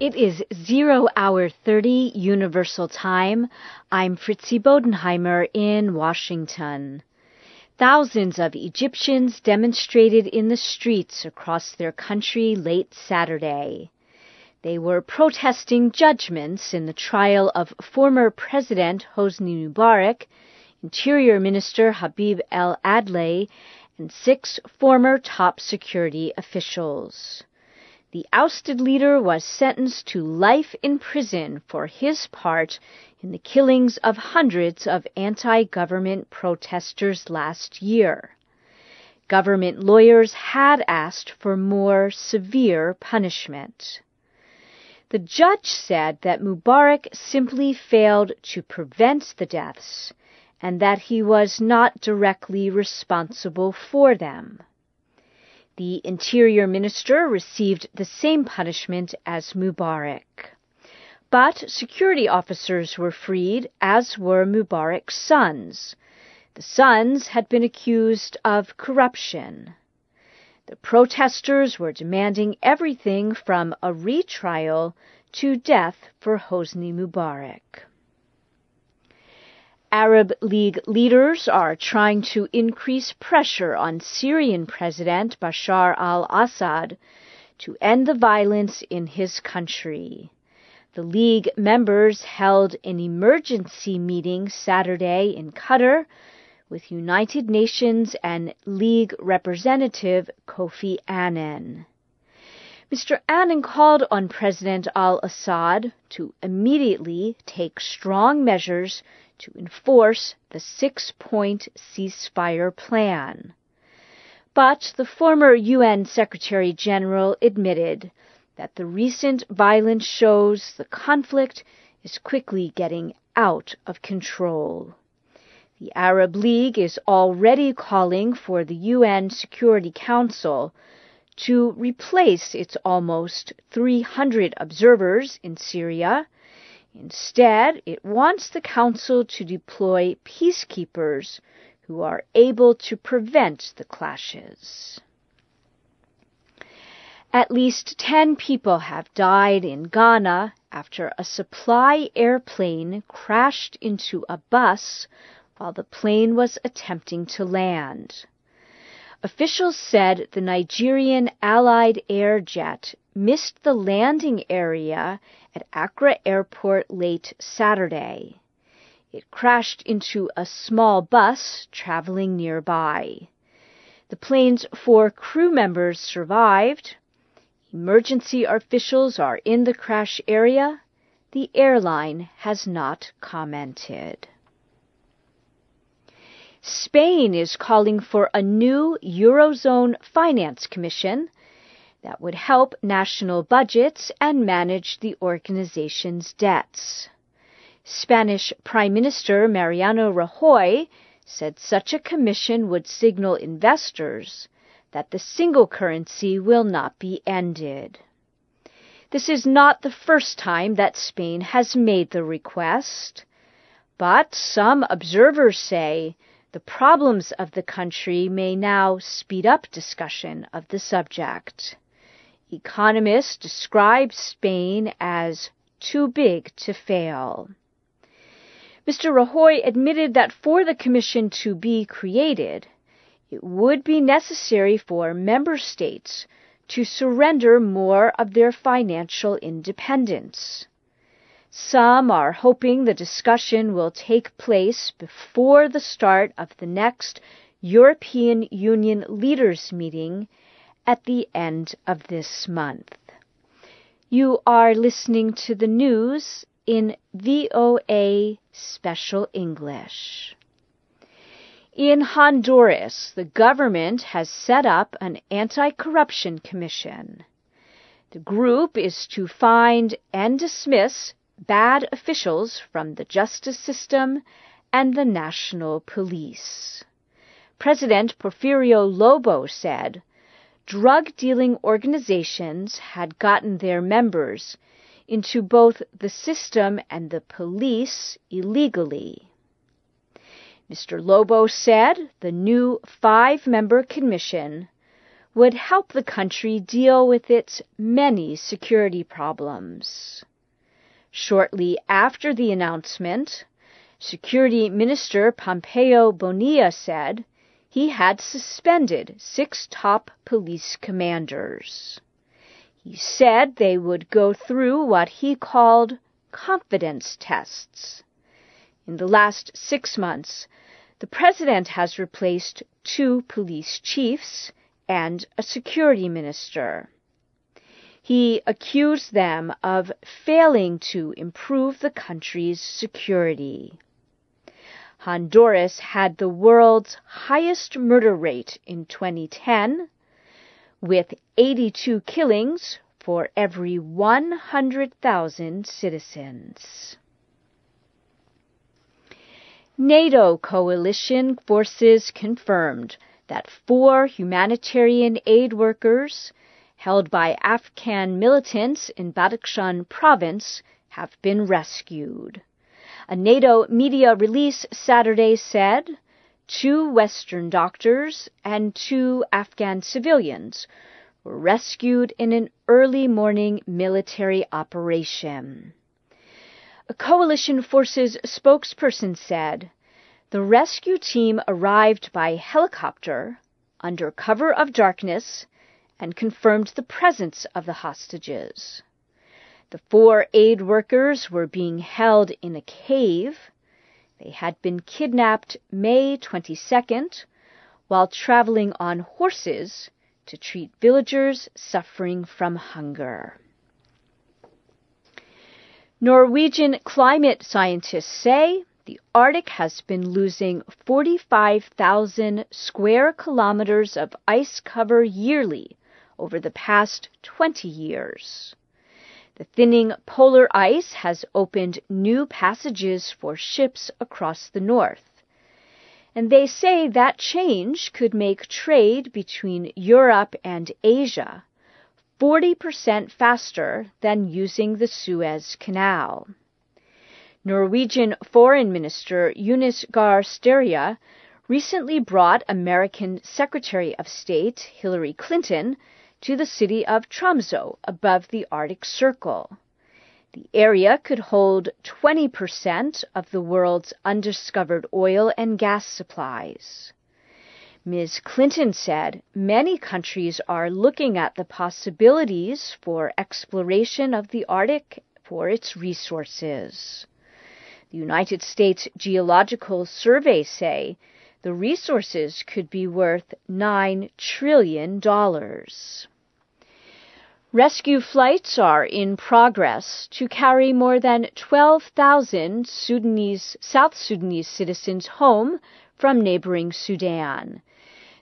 It is 0 hour 30 Universal Time. I'm Fritzi Bodenheimer in Washington. Thousands of Egyptians demonstrated in the streets across their country late Saturday. They were protesting judgments in the trial of former President Hosni Mubarak, Interior Minister Habib el Adly, and six former top security officials. The ousted leader was sentenced to life in prison for his part in the killings of hundreds of anti-government protesters last year. Government lawyers had asked for more severe punishment. The judge said that Mubarak simply failed to prevent the deaths and that he was not directly responsible for them. The interior minister received the same punishment as Mubarak. But security officers were freed, as were Mubarak's sons. The sons had been accused of corruption. The protesters were demanding everything from a retrial to death for Hosni Mubarak. Arab League leaders are trying to increase pressure on Syrian President Bashar al-Assad to end the violence in his country. The League members held an emergency meeting Saturday in Qatar with United Nations and League representative Kofi Annan. Mr. Annan called on President al-Assad to immediately take strong measures to enforce the six-point ceasefire plan. But the former UN Secretary General admitted that the recent violence shows the conflict is quickly getting out of control. The Arab League is already calling for the UN Security Council to replace its almost 300 observers in Syria. Instead, it wants the Council to deploy peacekeepers who are able to prevent the clashes. At least 10 people have died in Ghana after a supply airplane crashed into a bus while the plane was attempting to land. Officials said the Nigerian Allied Air Jet missed the landing area at Accra Airport late Saturday. It crashed into a small bus traveling nearby. The plane's four crew members survived. Emergency officials are in the crash area. The airline has not commented. Spain is calling for a new Eurozone Finance Commission that would help national budgets and manage the organization's debts. Spanish Prime Minister Mariano Rajoy said such a commission would signal investors that the single currency will not be ended. This is not the first time that Spain has made the request, but some observers say the problems of the country may now speed up discussion of the subject. Economists describe Spain as too big to fail. Mr. Rajoy admitted that for the commission to be created, it would be necessary for member states to surrender more of their financial independence. Some are hoping the discussion will take place before the start of the next European Union leaders meeting at the end of this month. You are listening to the news in VOA Special English. In Honduras, the government has set up an anti-corruption commission. The group is to find and dismiss bad officials from the justice system and the national police. President Porfirio Lobo said drug dealing organizations had gotten their members into both the system and the police illegally. Mr. Lobo said the new five member commission would help the country deal with its many security problems. Shortly after the announcement, Security Minister Pompeyo Bonilla said he had suspended six top police commanders. He said they would go through what he called confidence tests. In the last six months, the president has replaced two police chiefs and a security minister. He accused them of failing to improve the country's security. Honduras had the world's highest murder rate in 2010, with 82 killings for every 100,000 citizens. NATO coalition forces confirmed that four humanitarian aid workers held by Afghan militants in Badakhshan province have been rescued. A NATO media release Saturday said two Western doctors and two Afghan civilians were rescued in an early morning military operation. A coalition forces spokesperson said the rescue team arrived by helicopter under cover of darkness and confirmed the presence of the hostages. The four aid workers were being held in a cave. They had been kidnapped May 22nd while traveling on horses to treat villagers suffering from hunger. Norwegian climate scientists say the Arctic has been losing 45,000 square kilometers of ice cover yearly over the past 20 years. The thinning polar ice has opened new passages for ships across the north. And they say that change could make trade between Europe and Asia 40% faster than using the Suez Canal. Norwegian Foreign Minister Jonas Gahr recently brought American Secretary of State Hillary Clinton to the city of Tromso above the Arctic Circle. The area could hold 20% of the world's undiscovered oil and gas supplies. Ms. Clinton said many countries are looking at the possibilities for exploration of the Arctic for its resources. The United States Geological Survey say the resources could be worth $9 trillion. Rescue flights are in progress to carry more than 12,000 Sudanese, South Sudanese citizens home from neighboring Sudan.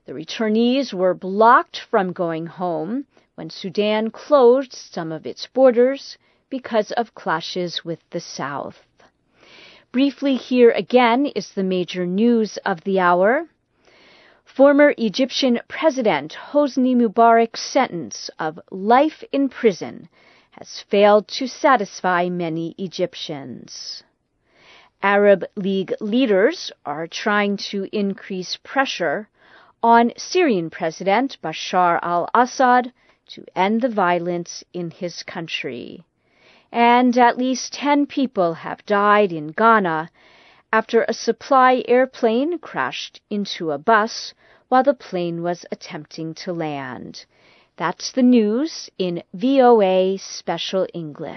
The returnees were blocked from going home when Sudan closed some of its borders because of clashes with the South. Briefly, here again is the major news of the hour. Former Egyptian President Hosni Mubarak's sentence of life in prison has failed to satisfy many Egyptians. Arab League leaders are trying to increase pressure on Syrian President Bashar al Assad to end the violence in his country. And at least 10 people have died in Ghana after a supply airplane crashed into a bus while the plane was attempting to land. That's the news in VOA Special English.